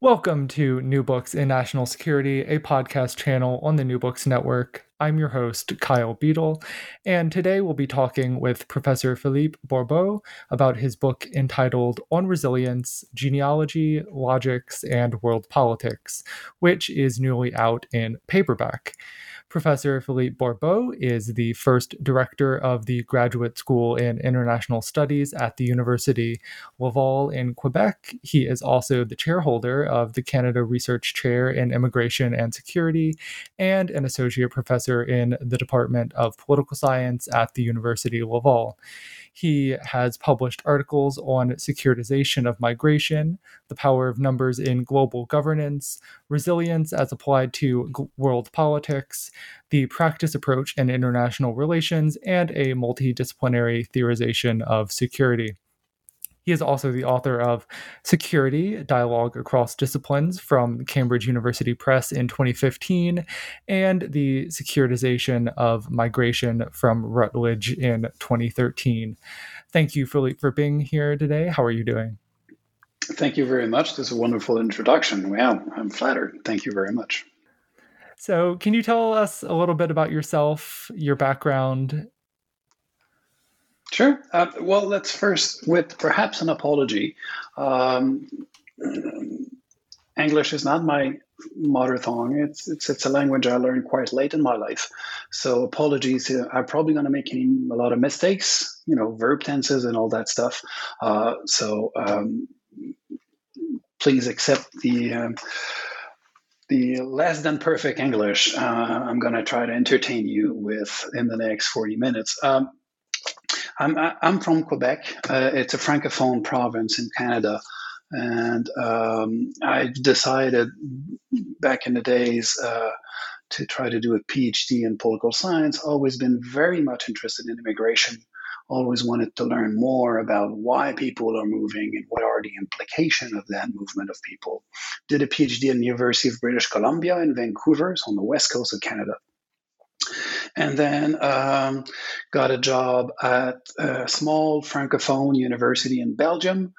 Welcome to New Books in National Security, a podcast channel on the New Books Network. I'm your host, Kyle Beadle, and today we'll be talking with Professor Philippe Bourbeau about his book entitled On Resilience Genealogy, Logics, and World Politics, which is newly out in paperback. Professor Philippe Bourbeau is the first director of the Graduate School in International Studies at the University Laval in Quebec. He is also the chairholder of the Canada Research Chair in Immigration and Security and an associate professor in the Department of Political Science at the University Laval. He has published articles on securitization of migration, the power of numbers in global governance, resilience as applied to world politics, the practice approach in international relations, and a multidisciplinary theorization of security. He is also the author of Security Dialogue Across Disciplines from Cambridge University Press in 2015 and The Securitization of Migration from Routledge in 2013. Thank you, Philippe, for being here today. How are you doing? Thank you very much. This is a wonderful introduction. Wow, I'm flattered. Thank you very much. So, can you tell us a little bit about yourself, your background, Sure. Uh, well, let's first, with perhaps an apology. Um, English is not my mother tongue. It's, it's it's a language I learned quite late in my life. So apologies. Uh, I'm probably going to make a lot of mistakes. You know, verb tenses and all that stuff. Uh, so um, please accept the. Um, the less than perfect English uh, I'm going to try to entertain you with in the next 40 minutes. Um, I'm, I'm from Quebec. Uh, it's a francophone province in Canada. And um, I decided back in the days uh, to try to do a PhD in political science. Always been very much interested in immigration. Always wanted to learn more about why people are moving and what are the implications of that movement of people. Did a PhD at the University of British Columbia in Vancouver, so on the west coast of Canada and then um, got a job at a small francophone university in Belgium,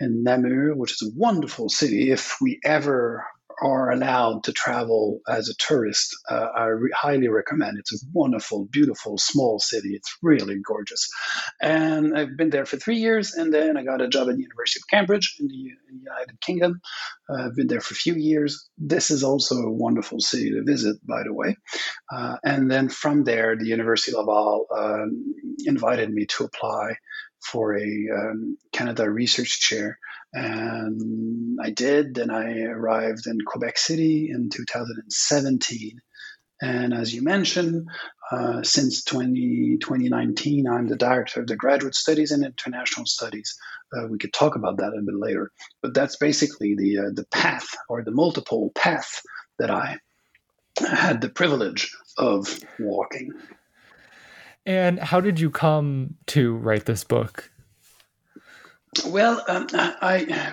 in Namur, which is a wonderful city. If we ever are allowed to travel as a tourist, uh, I re- highly recommend. It's a wonderful, beautiful, small city. It's really gorgeous. And I've been there for three years, and then I got a job at the University of Cambridge in the, in the United Kingdom. Uh, I've been there for a few years. This is also a wonderful city to visit, by the way. Uh, and then from there, the University of Laval um, invited me to apply for a um, Canada Research Chair. And I did. Then I arrived in Quebec City in 2017. And as you mentioned, uh, since 20, 2019, I'm the director of the Graduate Studies and International Studies. Uh, we could talk about that a bit later. But that's basically the, uh, the path or the multiple path that I had the privilege of walking. And how did you come to write this book? Well, um, I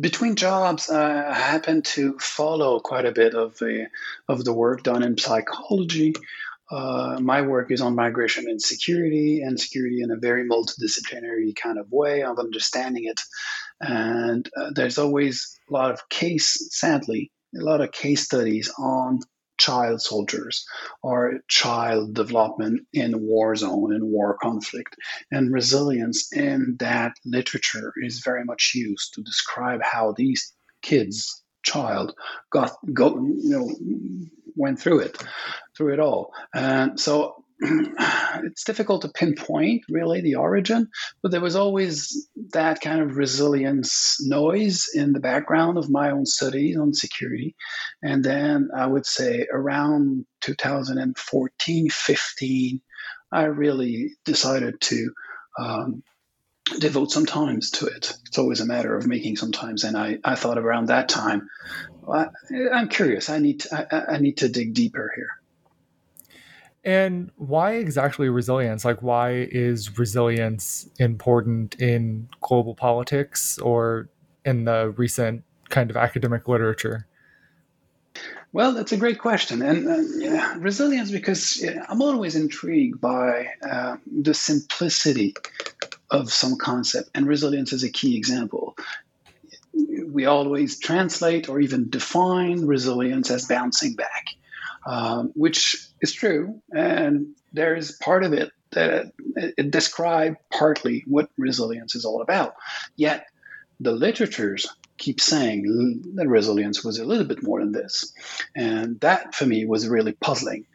between jobs, I happen to follow quite a bit of the of the work done in psychology. Uh, my work is on migration and security, and security in a very multidisciplinary kind of way of understanding it. And uh, there's always a lot of case, sadly, a lot of case studies on child soldiers or child development in war zone and war conflict. And resilience in that literature is very much used to describe how these kids, child, got go you know went through it, through it all. And so it's difficult to pinpoint really the origin, but there was always that kind of resilience noise in the background of my own studies on security. And then I would say around 2014, 15, I really decided to um, devote some time to it. It's always a matter of making some time. And I, I thought around that time, I, am curious. I need to, I, I need to dig deeper here. And why exactly resilience? Like, why is resilience important in global politics or in the recent kind of academic literature? Well, that's a great question. And uh, yeah, resilience, because yeah, I'm always intrigued by uh, the simplicity of some concept, and resilience is a key example. We always translate or even define resilience as bouncing back, um, which is true. And there is part of it that it describes partly what resilience is all about. Yet, the literatures keep saying that resilience was a little bit more than this. And that for me was really puzzling.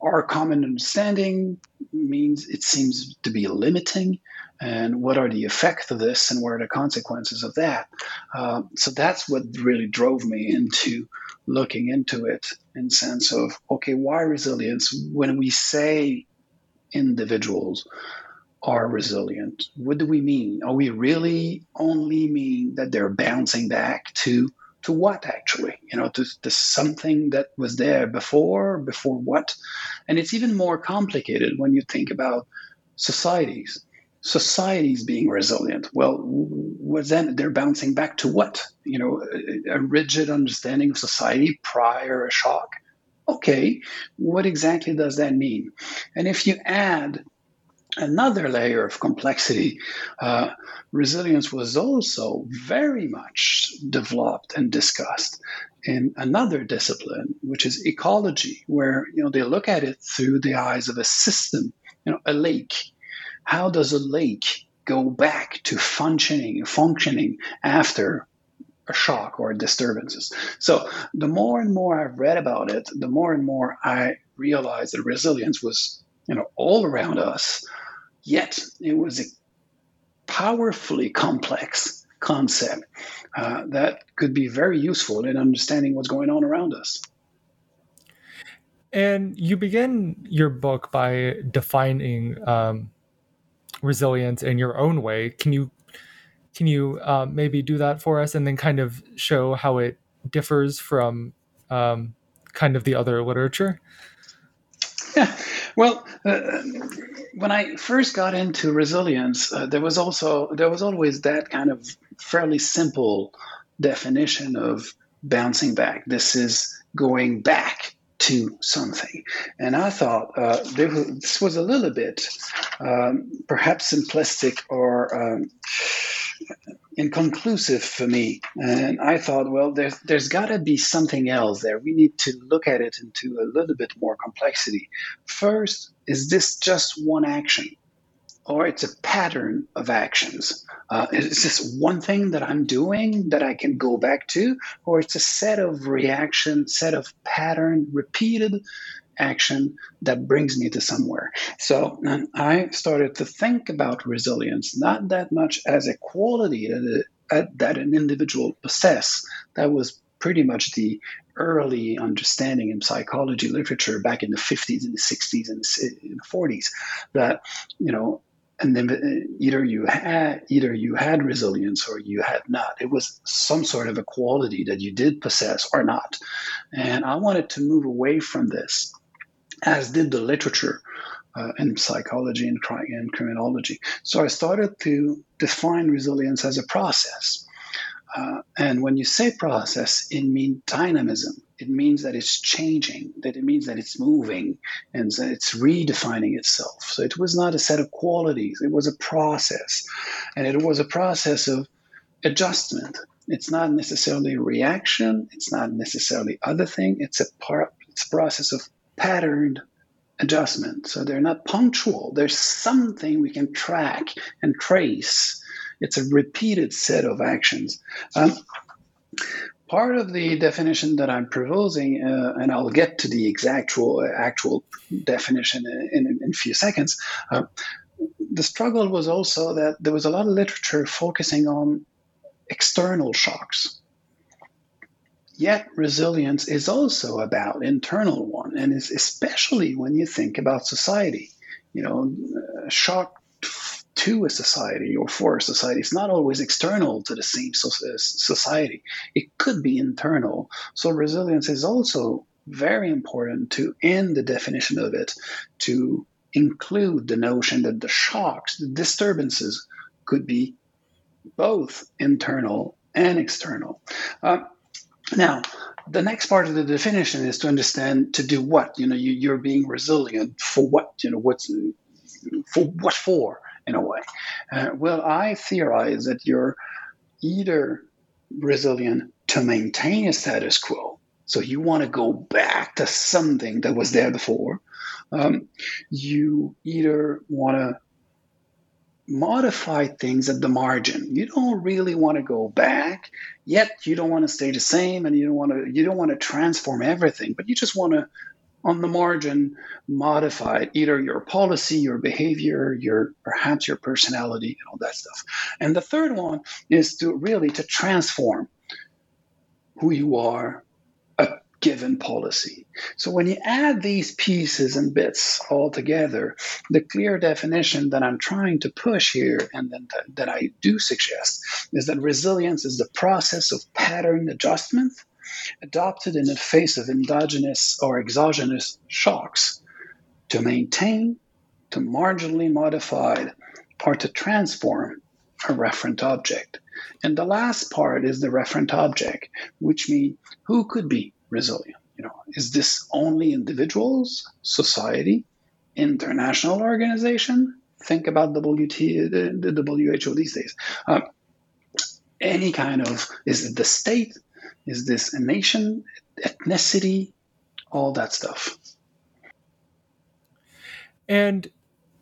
Our common understanding means it seems to be limiting. And what are the effects of this and what are the consequences of that? Uh, so that's what really drove me into looking into it in sense of okay, why resilience? When we say individuals, are resilient. What do we mean? Are we really only mean that they're bouncing back to to what actually? You know, to, to something that was there before, before what? And it's even more complicated when you think about societies. Societies being resilient. Well, was then they're bouncing back to what? You know, a, a rigid understanding of society prior a shock. Okay, what exactly does that mean? And if you add another layer of complexity. Uh, resilience was also very much developed and discussed in another discipline, which is ecology, where you know they look at it through the eyes of a system. You know, a lake. How does a lake go back to functioning functioning after a shock or disturbances. So the more and more I've read about it, the more and more I realized that resilience was, you know, all around us. Yet it was a powerfully complex concept uh, that could be very useful in understanding what's going on around us. And you begin your book by defining um, resilience in your own way. Can you can you uh, maybe do that for us, and then kind of show how it differs from um, kind of the other literature? Yeah. Well, uh, when I first got into resilience, uh, there was also there was always that kind of fairly simple definition of bouncing back. This is going back to something, and I thought uh, this was a little bit um, perhaps simplistic or. Um, inconclusive for me. And I thought, well, there's there's got to be something else there. We need to look at it into a little bit more complexity. First, is this just one action? Or it's a pattern of actions. Uh, is this one thing that I'm doing that I can go back to, or it's a set of reaction, set of pattern, repeated action that brings me to somewhere. So I started to think about resilience not that much as a quality that, it, that an individual possess. That was pretty much the early understanding in psychology literature back in the 50s and the 60s and the 40s that you know and then either you had either you had resilience or you had not it was some sort of a quality that you did possess or not and i wanted to move away from this as did the literature uh, in psychology and, and criminology. So I started to define resilience as a process. Uh, and when you say process, it means dynamism. It means that it's changing, that it means that it's moving, and that it's redefining itself. So it was not a set of qualities, it was a process. And it was a process of adjustment. It's not necessarily reaction, it's not necessarily other thing, it's a, it's a process of patterned adjustment. So they're not punctual. There's something we can track and trace. It's a repeated set of actions. Um, part of the definition that I'm proposing, uh, and I'll get to the exactual actual definition in, in, a few seconds. Uh, the struggle was also that there was a lot of literature focusing on external shocks. Yet resilience is also about internal one, and is especially when you think about society. You know, shock to a society or for a society. It's not always external to the same society, it could be internal. So, resilience is also very important to, end the definition of it, to include the notion that the shocks, the disturbances could be both internal and external. Uh, now, the next part of the definition is to understand to do what. You know, you, are being resilient for what. You know, what's for what for in a way. Uh, well, I theorize that you're either resilient to maintain a status quo, so you want to go back to something that was there before. Um, you either want to modify things at the margin. You don't really want to go back, yet you don't want to stay the same, and you don't want to you don't want to transform everything, but you just want to on the margin modify either your policy, your behavior, your perhaps your personality, and all that stuff. And the third one is to really to transform who you are a given policy. So when you add these pieces and bits all together, the clear definition that I'm trying to push here and that, that I do suggest is that resilience is the process of pattern adjustment adopted in the face of endogenous or exogenous shocks to maintain, to marginally modify, or to transform a referent object. And the last part is the referent object, which means who could be resilient? You know, is this only individuals, society, international organization? Think about WT, the, the WHO these days. Um, any kind of is it the state? Is this a nation, ethnicity, all that stuff? And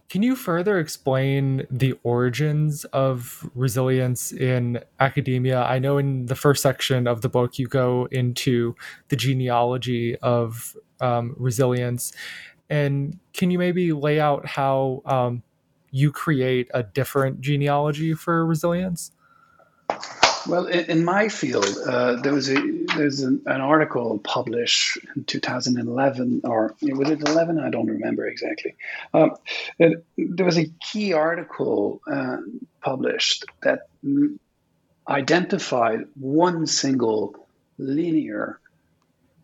can you further explain the origins of resilience in academia? I know in the first section of the book, you go into the genealogy of um, resilience. And can you maybe lay out how um, you create a different genealogy for resilience? Well, in, my field, uh, there was a there's an, an, article published in 2011 or was it 11? I don't remember exactly. Um, it, there was a key article uh, published that identified one single linear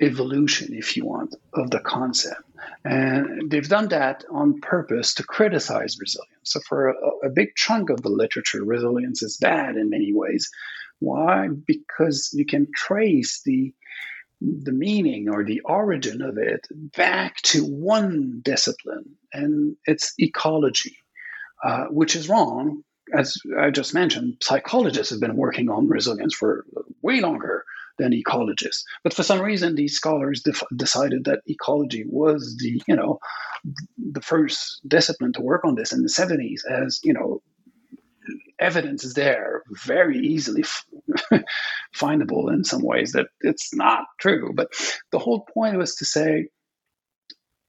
evolution, if you want, of the concept. And they've done that on purpose to criticize resilience. So, for a, a, big chunk of the literature, resilience is bad in many ways. Why? Because you can trace the the meaning or the origin of it back to one discipline, and it's ecology, uh, which is wrong. As I just mentioned, psychologists have been working on resilience for way longer than ecologists. But for some reason, these scholars def- decided that ecology was the, you know, the first discipline to work on this in the 70s as, you know, evidence is there very easily findable in some ways that it's not true. But the whole point was to say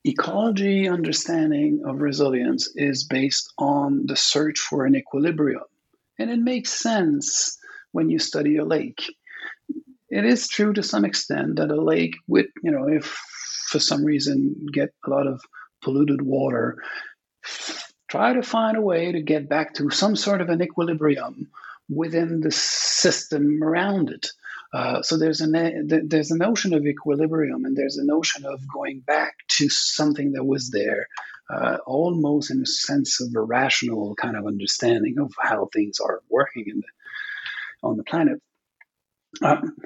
ecology understanding of resilience is based on the search for an equilibrium. And it makes sense when you study a lake. It is true to some extent that a lake with, you know, if for some reason get a lot of polluted water, try to find a way to get back to some sort of an equilibrium within the system around it. Uh, so there's a there's a notion of equilibrium, and there's a notion of going back to something that was there, uh, almost in a sense of a rational kind of understanding of how things are working in the, on the planet. Um,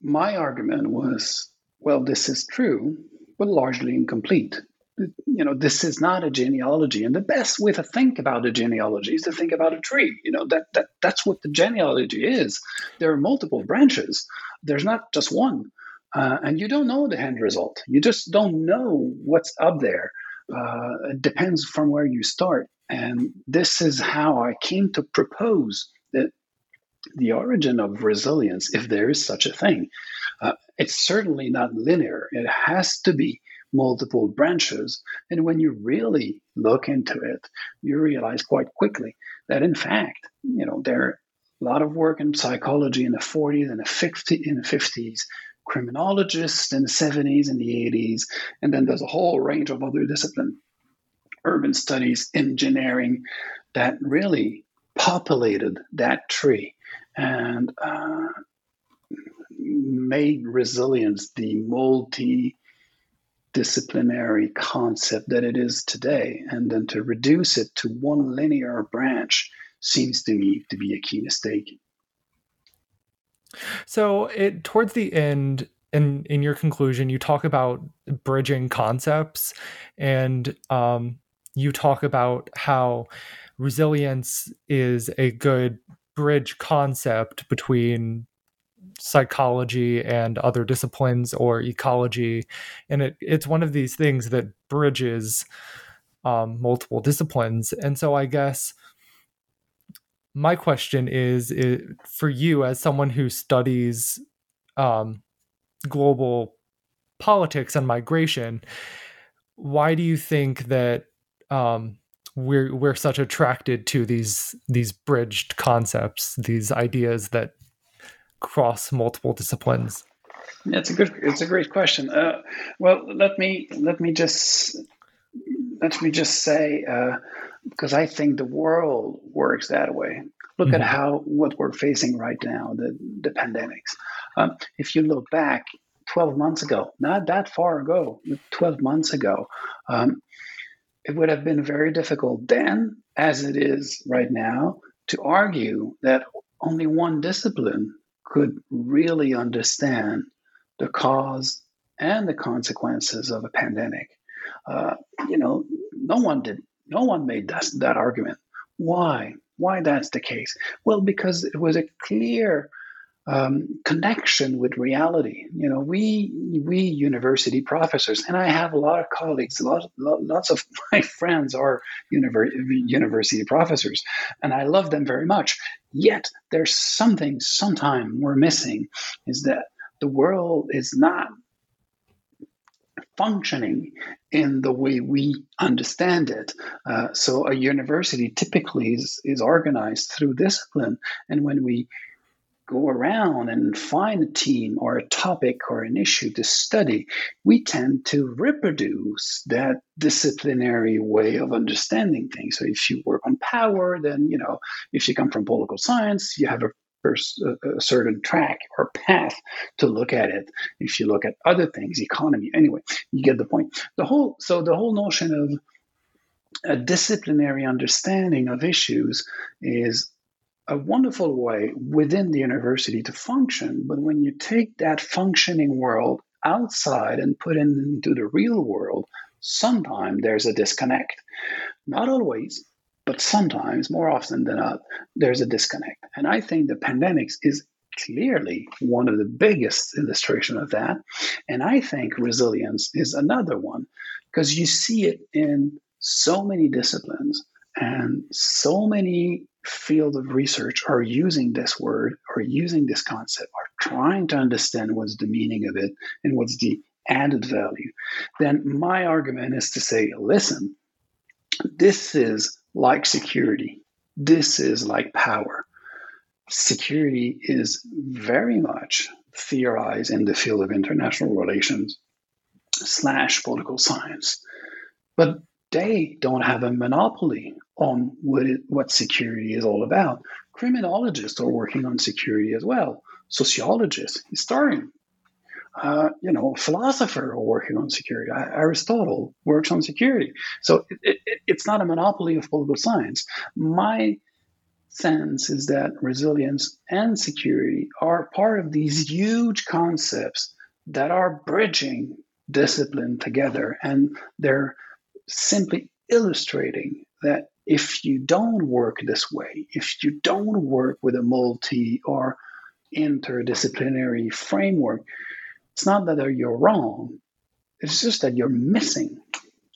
my argument was, well, this is true, but largely incomplete you know this is not a genealogy. And the best way to think about a genealogy is to think about a tree. You know that, that that's what the genealogy is. There are multiple branches. There's not just one. Uh, and you don't know the end result. You just don't know what's up there. Uh, it depends from where you start. And this is how i came to propose that the origin of resilience if there is such a thing uh, it's certainly not linear. It has to be multiple branches. And when you really look into it, you realize quite quickly that in fact, you know, there are a lot of work in psychology in the 40s and the 50s, in the 50s, criminologists in the 70s and the 80s, and then there's a whole range of other disciplines urban studies, engineering that really populated that tree and uh, made resilience the multi disciplinary concept that it is today. And then to reduce it to one linear branch seems to me to be a key mistake. So it towards the end in in your conclusion you talk about bridging concepts and um, you talk about how resilience is a good bridge concept between psychology and other disciplines or ecology. And it, it's one of these things that bridges um, multiple disciplines. And so i guess my question is, is for you as someone who studies um, global politics and migration why do you think that um, we're we're such attracted to these these bridged concepts these ideas that cross multiple disciplines it's a good it's a great question uh, well let me let me just let me just say uh, because I think the world works that way. Look mm-hmm. at how what we're facing right now, the the pandemics. Um, if you look back 12 months ago, not that far ago, 12 months ago, um, it would have been very difficult then, as it is right now, to argue that only one discipline could really understand the cause and the consequences of a pandemic. Uh, you know, no one did no one made that, that argument. Why? Why that's the case? Well, because it was a clear um, connection with reality. You know, we we university professors, and I have a lot of colleagues, lot, lots of my friends are university professors, and I love them very much. Yet there's something sometime we're missing is that the world is not functioning in the way we understand it. Uh, so a university typically is, is organized through discipline. And when we go around and find a team or a topic or an issue to study, we tend to reproduce that disciplinary way of understanding things. So if you work on power, then, you know, if you come from political science, you have a a certain track or path to look at it. If you look at other things, economy, anyway, you get the point. The whole so the whole notion of a disciplinary understanding of issues is a wonderful way within the university to function. But when you take that functioning world outside and put it into the real world, sometimes there's a disconnect. Not always, but sometimes, more often than not, there's a disconnect. And I think the pandemics is clearly one of the biggest illustration of that. And I think resilience is another one because you see it in so many disciplines and so many fields of research are using this word or using this concept are trying to understand what's the meaning of it and what's the added value then my argument is to say listen this is like security. This is like power. Security is very much theorized in the field of international relations slash political science. But they don't have a monopoly on what, it, what security is all about. Criminologists are working on security as well. Sociologists, historians, uh, you know, philosopher are working on security. Aristotle works on security. So it, it, it's not a monopoly of political science. My sense is that resilience and security are part of these huge concepts that are bridging discipline together. And they're simply illustrating that if you don't work this way, if you don't work with a multi or interdisciplinary framework, it's not that you're wrong, it's just that you're missing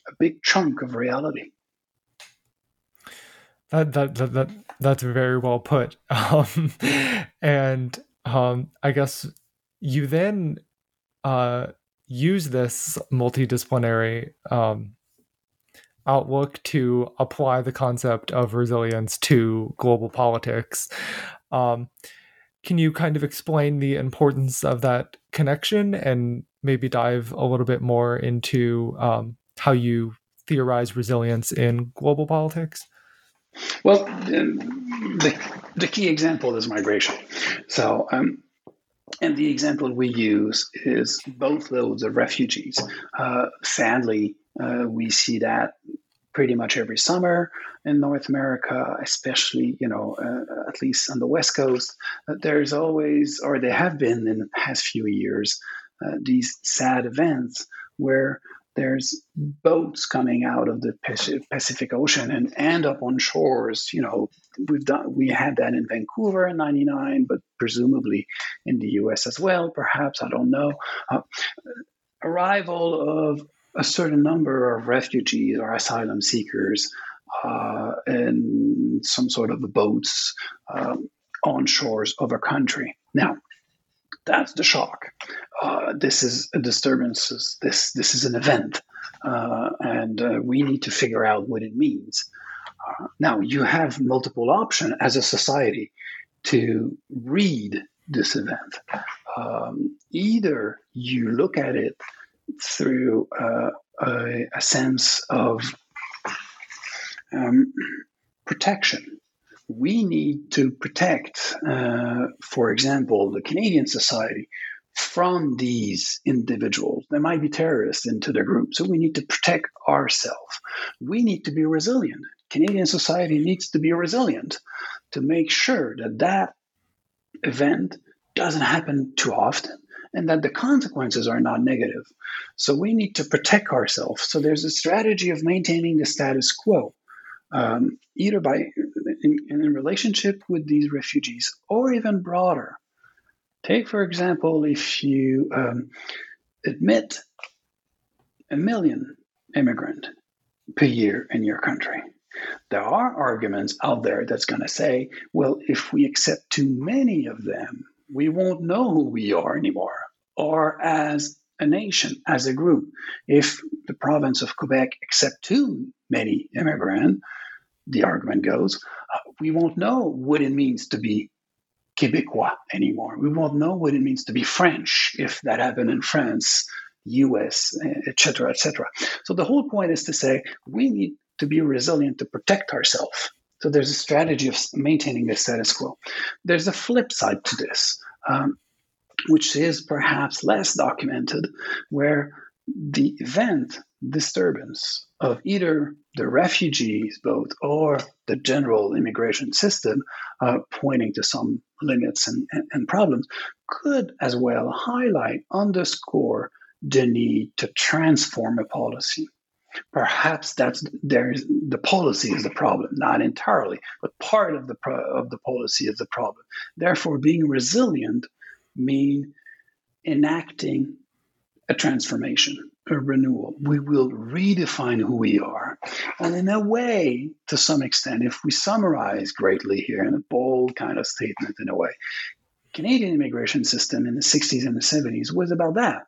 a big chunk of reality. That that that, that that's very well put. Um, and um, I guess you then uh, use this multidisciplinary um, outlook to apply the concept of resilience to global politics. Um, can you kind of explain the importance of that connection and maybe dive a little bit more into um, how you theorize resilience in global politics? Well, the, the key example is migration. So, um, and the example we use is boatloads of refugees. Uh, sadly, uh, we see that pretty much every summer in North America, especially, you know, uh, at least on the West Coast. Uh, there's always, or there have been in the past few years, uh, these sad events where there's boats coming out of the Pacific Ocean and end up on shores. You know, we've done we had that in Vancouver in '99, but presumably in the U.S. as well. Perhaps I don't know. Uh, arrival of a certain number of refugees or asylum seekers uh, in some sort of boats um, on shores of a country. Now, that's the shock. Uh, this is a disturbance. This this is an event, uh, and uh, we need to figure out what it means. Uh, now, you have multiple options as a society to read this event. Um, either you look at it through uh, a, a, sense of um, protection. We need to protect, uh, for example, the Canadian society from these individuals. There might be terrorists into the group, so we need to protect ourselves. We need to be resilient. Canadian society needs to be resilient to make sure that that event doesn't happen too often and that the consequences are not negative. So we need to protect ourselves. So there's a strategy of maintaining the status quo, um, either by in, in relationship with these refugees or even broader. Take, for example, if you um, admit a million immigrant per year in your country. There are arguments out there that's going to say, well, if we accept too many of them, we won't know who we are anymore, or as a nation, as a group. If the province of Quebec accept too many immigrants, the argument goes, uh, we won't know what it means to be Quebecois anymore. We won't know what it means to be French if that happened in France, US, etc., etc. So the whole point is to say we need to be resilient to protect ourselves. So there's a strategy of maintaining the status quo. There's a flip side to this, um, which is perhaps less documented, where the event disturbance of either the refugees boat or the general immigration system, uh, pointing to some limits and, and, and problems, could as well highlight, underscore the need to transform a policy. Perhaps that's there's the policy is the problem, not entirely, but part of the pro, of the policy is the problem. Therefore, being resilient mean enacting a transformation, a renewal. We will redefine who we are. And in a way, to some extent, if we summarize greatly here in a bold kind of statement, in a way, Canadian immigration system in the 60s and the 70s was about that.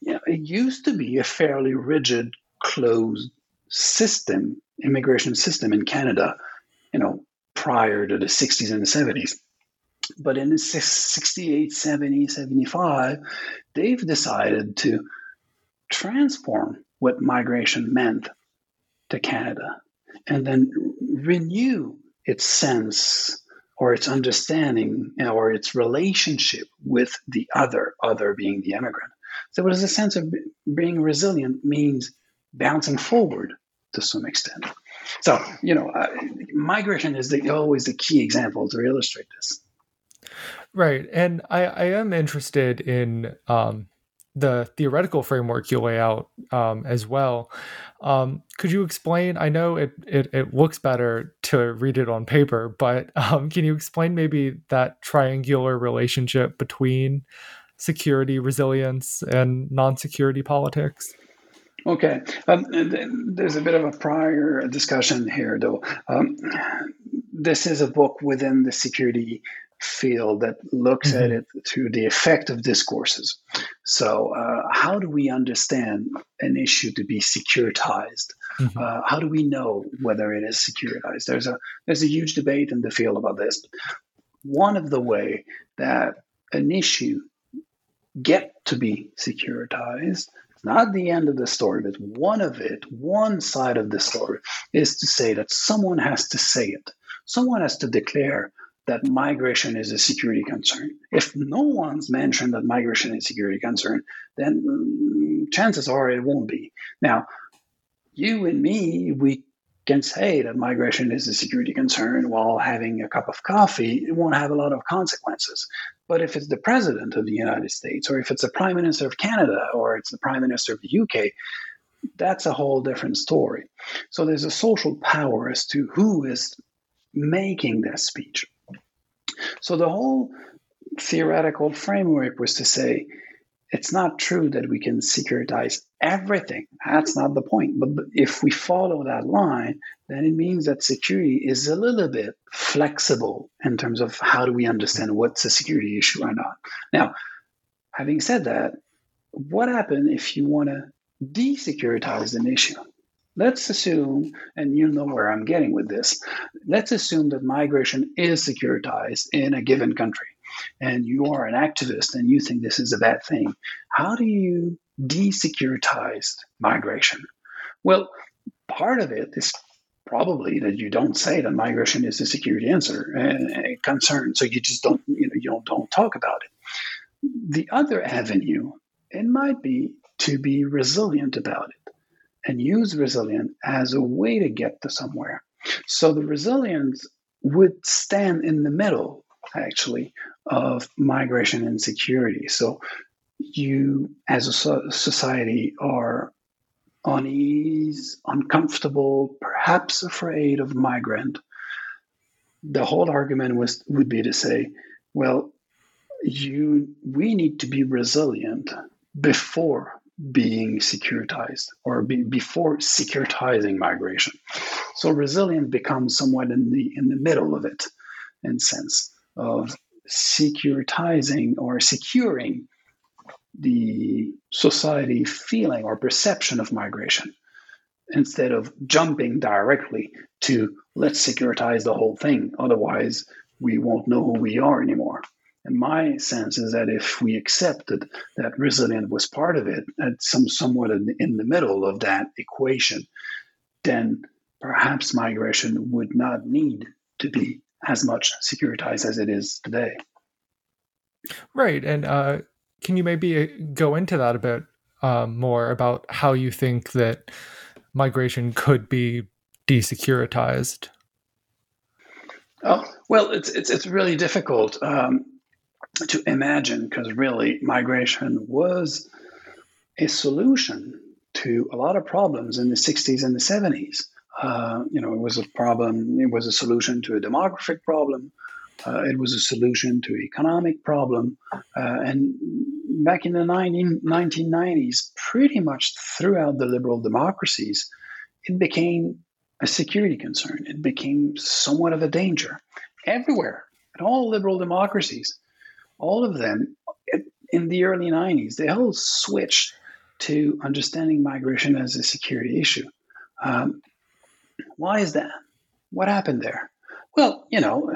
You know, it used to be a fairly rigid, closed system, immigration system in Canada, you know, prior to the 60s and the 70s. But in the 68, 70, 75, they've decided to transform what migration meant to Canada and then renew its sense or its understanding or its relationship with the other, other being the immigrant. So, what is a sense of being resilient means bouncing forward to some extent. So, you know, uh, migration is the, always the key example to illustrate this. Right. And I, I am interested in um, the theoretical framework you lay out um, as well. Um, could you explain? I know it, it, it looks better to read it on paper, but um, can you explain maybe that triangular relationship between security, resilience, and non security politics? Okay, um, there's a bit of a prior discussion here, though. Um, this is a book within the security field that looks mm-hmm. at it through the effect of discourses. So, uh, how do we understand an issue to be securitized? Mm-hmm. Uh, how do we know whether it is securitized? There's a there's a huge debate in the field about this. One of the way that an issue get to be securitized not the end of the story, but one of it, one side of the story, is to say that someone has to say it. Someone has to declare that migration is a security concern. If no one's mentioned that migration is a security concern, then mm, chances are it won't be. Now, you and me, we can say that migration is a security concern while having a cup of coffee, it won't have a lot of consequences. But if it's the president of the United States, or if it's the prime minister of Canada, or it's the prime minister of the UK, that's a whole different story. So there's a social power as to who is making this speech. So the whole theoretical framework was to say it's not true that we can securitize everything. That's not the point. But if we follow that line, then it means that security is a little bit flexible in terms of how do we understand what's a security issue or not. Now, having said that, what happens if you want to desecuritize an issue? Let's assume, and you know where I'm getting with this, let's assume that migration is securitized in a given country and you are an activist and you think this is a bad thing. How do you desecuritize migration? Well, part of it is probably that you don't say that migration is a security answer uh, concern, so you just don't you know you don't, don't talk about it. The other avenue it might be to be resilient about it and use resilience as a way to get to somewhere. So the resilience would stand in the middle, actually, of migration and security. So you, as a society, are unease, uncomfortable, perhaps afraid of migrant. The whole argument was would be to say, well, you we need to be resilient before being securitized or be, before securitizing migration. So resilient becomes somewhat in the in the middle of it, in sense of securitizing or securing the society feeling or perception of migration instead of jumping directly to let's securitize the whole thing otherwise we won't know who we are anymore. And my sense is that if we accepted that resilient was part of it, at some somewhat in, in the middle of that equation, then perhaps migration would not need to be as much securitized as it is today. Right, and uh, can you maybe uh, go into that a bit um, more about how you think that migration could be desecuritized? Oh well, it's it's it's really difficult. Um, to imagine because really migration was a solution to a lot of problems in the 60s and the 70s. Uh, you know, it was a problem, it was a solution to a demographic problem, uh, it was a solution to economic problem. Uh, and back in the 19, 1990s, pretty much throughout the liberal democracies, it became a security concern. It became somewhat of a danger everywhere in all liberal democracies all of them in the early 90s, they all switched to understanding migration as a security issue. Um, why is that? What happened there? Well, you know,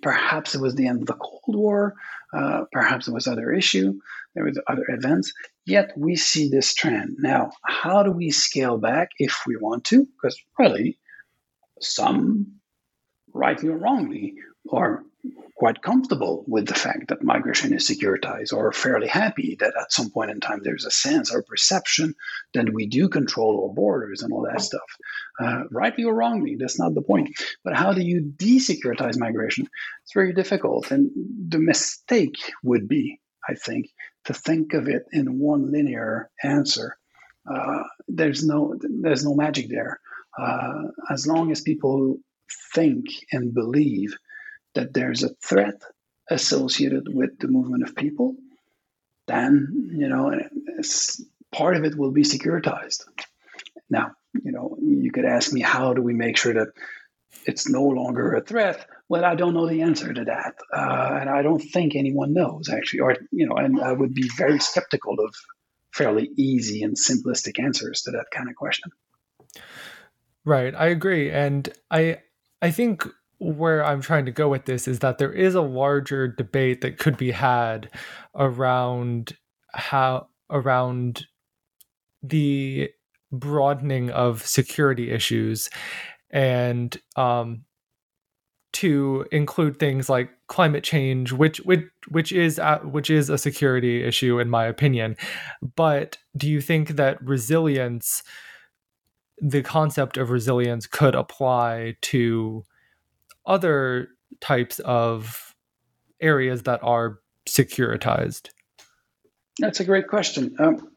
perhaps it was the end of the Cold War, uh, perhaps it was other issue, there was other events. Yet we see this trend now. How do we scale back if we want to? Because really, some, rightly or wrongly, are quite comfortable with the fact that migration is securitized or fairly happy that at some point in time there's a sense or perception that we do control our borders and all that stuff. Uh, rightly or wrongly, that's not the point. But how do you desecuritize migration? It's very difficult. And the mistake would be, I think, to think of it in one linear answer. Uh, there's no there's no magic there. Uh, as long as people think and believe that there's a threat associated with the movement of people, then you know part of it will be securitized. Now, you know, you could ask me how do we make sure that it's no longer a threat? Well, I don't know the answer to that, uh, and I don't think anyone knows actually, or you know, and I would be very skeptical of fairly easy and simplistic answers to that kind of question. Right, I agree, and I I think where I'm trying to go with this is that there is a larger debate that could be had around how around the broadening of security issues and um, to include things like climate change, which which which is uh, which is a security issue in my opinion. But do you think that resilience, the concept of resilience, could apply to other types of areas that are securitized? That's a great question. Um,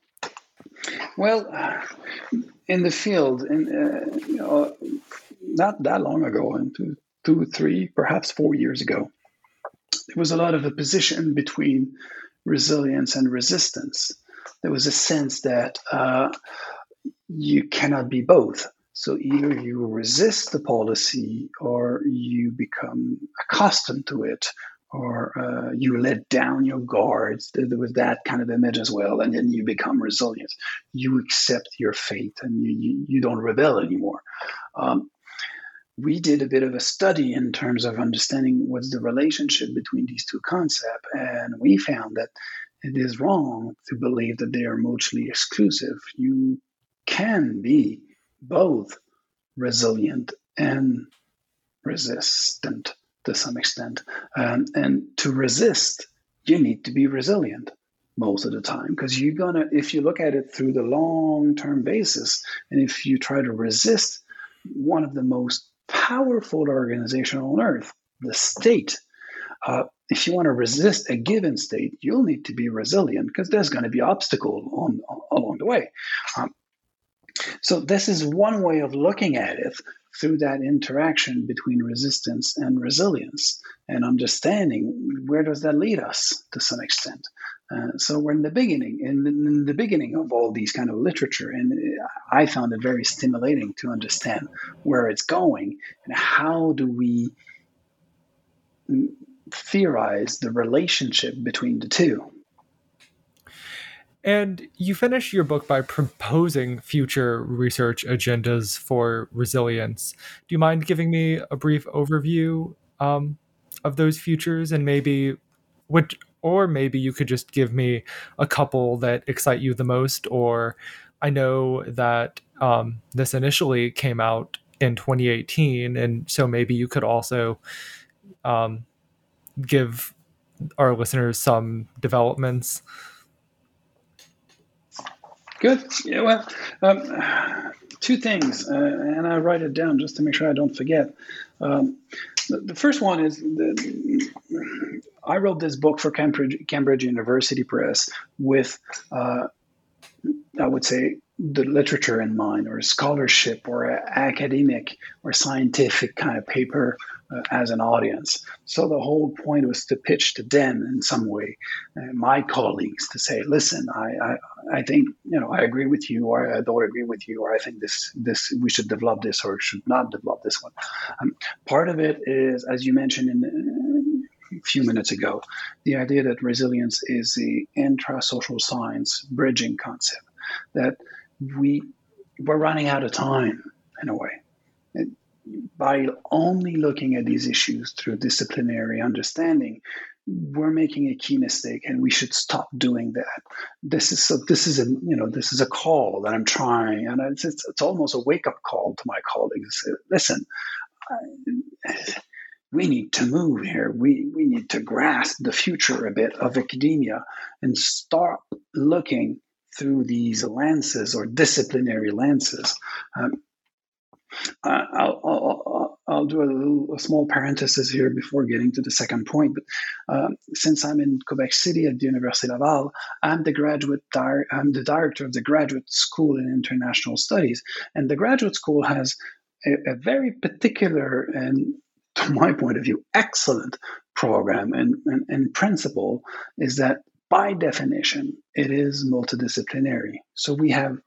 well, in the field, in, uh, you know, not that long ago, in two, three, perhaps four years ago, there was a lot of opposition between resilience and resistance. There was a sense that uh, you cannot be both. So either you resist the policy or you become accustomed to it or uh, you let down your guards. There was that kind of image as well, and then you become resilient. You accept your fate, and you you, you don't rebel anymore. Um, we did a bit of a study in terms of understanding what's the relationship between these two concepts, and we found that it is wrong to believe that they are mutually exclusive. You can be both resilient and resistant to some extent. Um, and to resist, you need to be resilient most of the time because you're gonna, if you look at it through the long term basis, and if you try to resist one of the most powerful organization on earth, the state, uh, if you want to resist a given state, you'll need to be resilient because there's going to be obstacle on, on along the way. Um, so this is one way of looking at it through that interaction between resistance and resilience and understanding where does that lead us to some extent. Uh, so we're in the beginning in the, in the, beginning of all these kind of literature and i found it very stimulating to understand where it's going and how do we theorize the relationship between the two and you finish your book by proposing future research agendas for resilience. Do you mind giving me a brief overview um, of those futures and maybe which, or maybe you could just give me a couple that excite you the most? Or I know that um, this initially came out in 2018, and so maybe you could also um, give our listeners some developments. Good. Yeah, well, um, two things, uh, and I write it down just to make sure I don't forget. Um, the, the, first one is that I wrote this book for Cambridge, Cambridge University Press with, uh, I would say, the literature in mind, or scholarship, or academic or scientific kind of paper uh, as an audience. So the whole point was to pitch to them in some way, uh, my colleagues, to say, "Listen, I, I, I think you know I agree with you, or I don't agree with you, or I think this this we should develop this or should not develop this one." Um, part of it is, as you mentioned in. a few minutes ago, the idea that resilience is the intra-social science bridging concept that we we're running out of time in a way. By only looking at these issues through disciplinary understanding, we're making a key mistake and we should stop doing that. This is a, this is a you know this is a call that i'm trying and it's it's, it's almost a wake up call to my colleagues. Listen I, we need to move here. We we need to grasp the future a bit of academia and start looking through these lenses or disciplinary lenses um, I'll, I'll, I'll, do a, little, a small parenthesis here before getting to the second point. But uh, since I'm in Quebec City at the Université Laval, I'm the graduate di- I'm the director of the Graduate School in International Studies, and the graduate school has a, a very particular and, to my point of view, excellent program and, and, and principle is that by definition it is multidisciplinary. So we have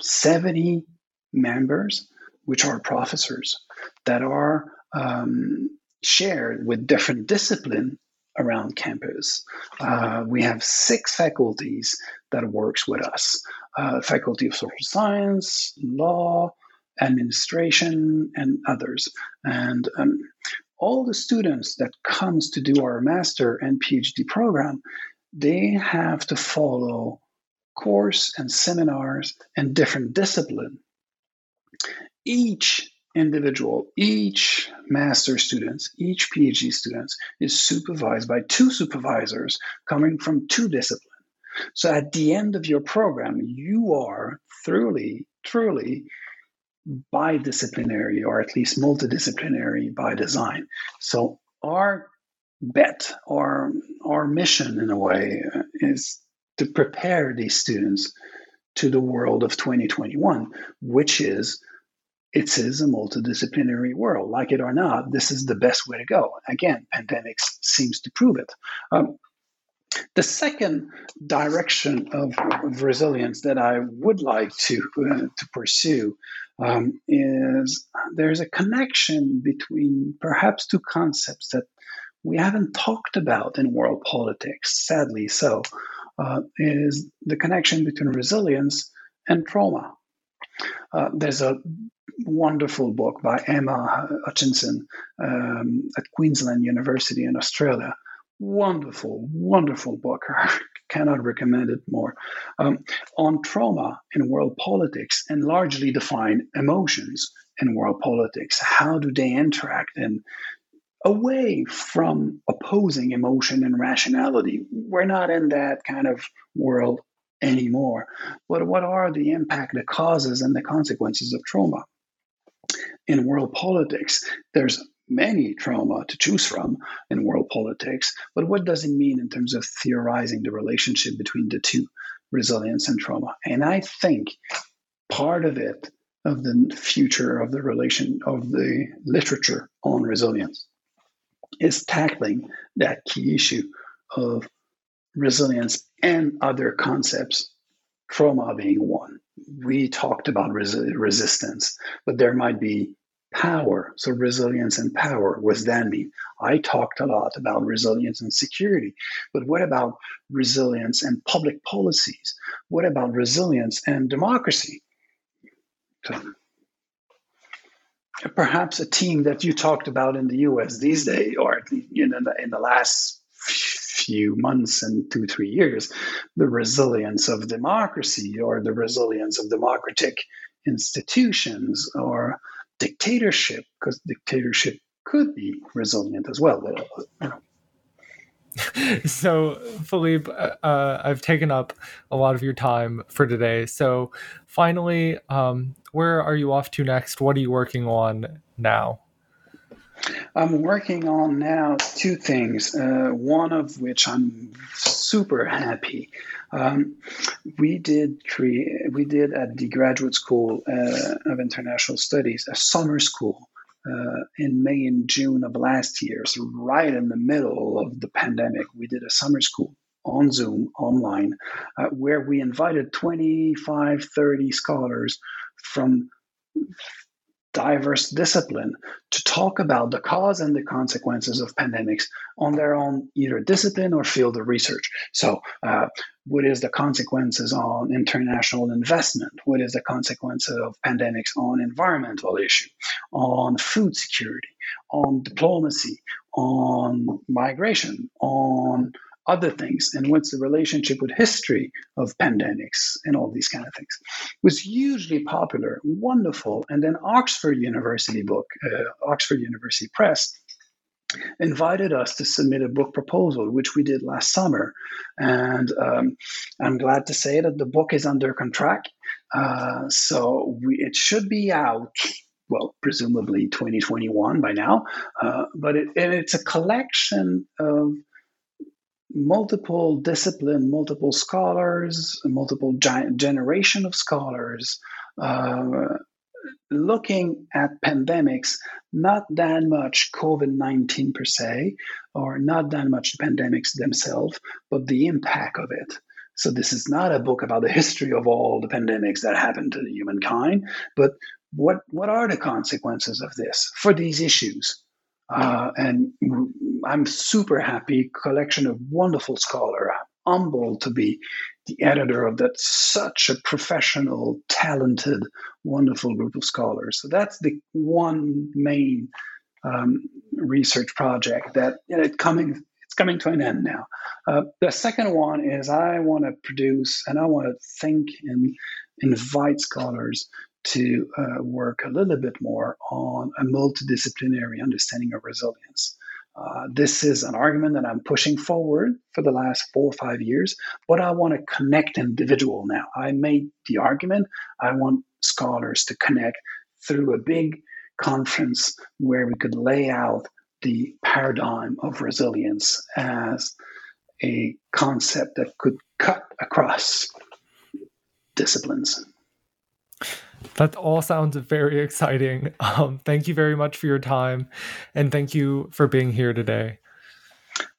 70 members, which are professors that are um, shared with different discipline around campus. Uh, we have six faculties that works with us: uh, faculty of social science, law, administration, and others. And um, all the students that comes to do our master and PhD program, they have to follow course and seminars and different discipline. Each individual, each master students, each PhD students is supervised by two supervisors coming from two disciplines. So at the end of your program, you are truly, truly bidisciplinary or at least multidisciplinary by design. So our bet or our mission in a way is to prepare these students to the world of 2021, which is it is a multidisciplinary world. Like it or not, this is the best way to go. Again, pandemics seems to prove it. Um, the second direction of, of, resilience that I would like to uh, to pursue um, is there's a connection between perhaps two concepts that we haven't talked about in world politics, sadly so, uh, is the connection between resilience and trauma. Uh, there's a wonderful book by Emma Hutchinson um, at Queensland University in Australia. Wonderful, wonderful book. I cannot recommend it more. Um, on trauma in world politics and largely define emotions in world politics. How do they interact and away from opposing emotion and rationality. We're not in that kind of world anymore. But what are the impact, the causes, and the consequences of trauma? In world politics, there's many trauma to choose from in world politics, but what does it mean in terms of theorizing the relationship between the two, resilience and trauma? And I think part of it, of the future of the relation of the literature on resilience, is tackling that key issue of resilience and other concepts, trauma being one. We talked about resi- resistance, but there might be power. So, resilience and power, what does that mean? I talked a lot about resilience and security, but what about resilience and public policies? What about resilience and democracy? So, perhaps a team that you talked about in the US these days, or you know, in the last few months and two, three years, the resilience of democracy or the resilience of democratic institutions or dictatorship, because dictatorship could be resilient as well. You know, so philippe uh, i've taken up a lot of your time for today. So finally um, where are you off to next? What are you working on now i'm working on now two things uh, one of which i'm super happy. Um, we did we did at the graduate school uh, of international studies a summer school uh, in May and June of last year, so right in the middle of the pandemic, we did a summer school on Zoom, online, uh, where we invited 25, 30 scholars from diverse discipline to talk about the cause and the consequences of pandemics on their own either discipline or field of research. So, uh, what is the consequences on international investment? What is the consequences of pandemics on environmental issue, on food security, on diplomacy, on migration, on other things and what's the relationship with history of pandemics and all these kind of things it was hugely popular wonderful. And then oxford university book uh, oxford university press invited us to submit a book proposal which we did last summer. And um, i'm glad to say that the book is under contract. Uh, so we, it should be out well, presumably 2021 by now, uh, but it, it's a collection of multiple discipline, multiple scholars, multiple generation of scholars, uh, looking at pandemics, not that much COVID 19 per se, or not that much the pandemics themselves, but the impact of it. So, this is not a book about the history of all the pandemics that happened to humankind, but what, what are the consequences of this for these issues? Uh, and I'm super happy. Collection of wonderful scholar. I'm humbled to be the editor of that such a professional, talented, wonderful group of scholars. So that's the one main um, research project that you know, it coming it's coming to an end now. Uh, the second one is I want to produce and I want to think and invite scholars to uh, work a little bit more on a multidisciplinary understanding of resilience. Uh, this is an argument that I'm pushing forward for the last four or five years, but I want to connect individual now. I made the argument. I want scholars to connect through a big conference where we could lay out the paradigm of resilience as a concept that could cut across disciplines. That all sounds very exciting. Um, thank you very much for your time, and thank you for being here today.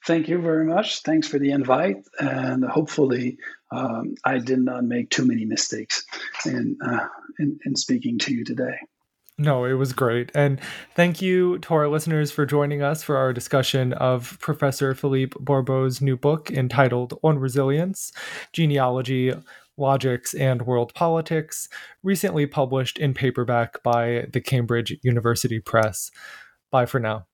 Thank you very much. Thanks for the invite, and hopefully, um, I did not make too many mistakes in, uh, in, in speaking to you today. No, it was great. And thank you to our listeners for joining us for our discussion of Professor Philippe Bourbeau's new book entitled On Resilience Genealogy, Logics, and World Politics, recently published in paperback by the Cambridge University Press. Bye for now.